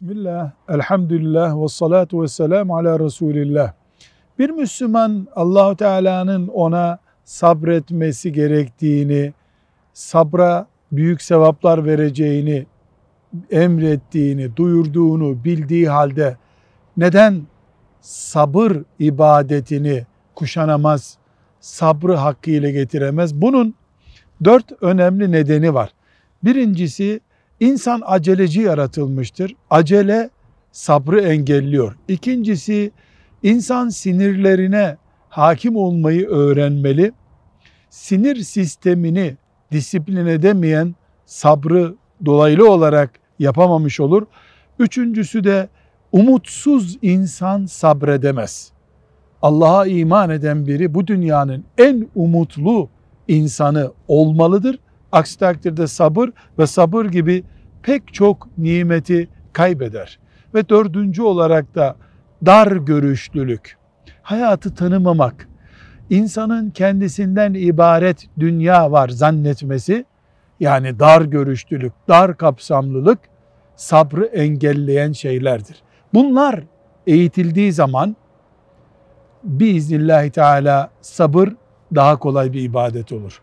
Bismillah, elhamdülillah ve salatu ve selamu ala Resulillah. Bir Müslüman Allahu Teala'nın ona sabretmesi gerektiğini, sabra büyük sevaplar vereceğini emrettiğini, duyurduğunu bildiği halde neden sabır ibadetini kuşanamaz, sabrı hakkıyla getiremez? Bunun dört önemli nedeni var. Birincisi insan aceleci yaratılmıştır. Acele sabrı engelliyor. İkincisi insan sinirlerine hakim olmayı öğrenmeli. Sinir sistemini disiplin edemeyen sabrı dolaylı olarak yapamamış olur. Üçüncüsü de umutsuz insan sabredemez. Allah'a iman eden biri bu dünyanın en umutlu insanı olmalıdır. Aksi takdirde sabır ve sabır gibi pek çok nimeti kaybeder. Ve dördüncü olarak da dar görüşlülük, hayatı tanımamak, insanın kendisinden ibaret dünya var zannetmesi, yani dar görüşlülük, dar kapsamlılık sabrı engelleyen şeylerdir. Bunlar eğitildiği zaman biiznillahü teala sabır daha kolay bir ibadet olur.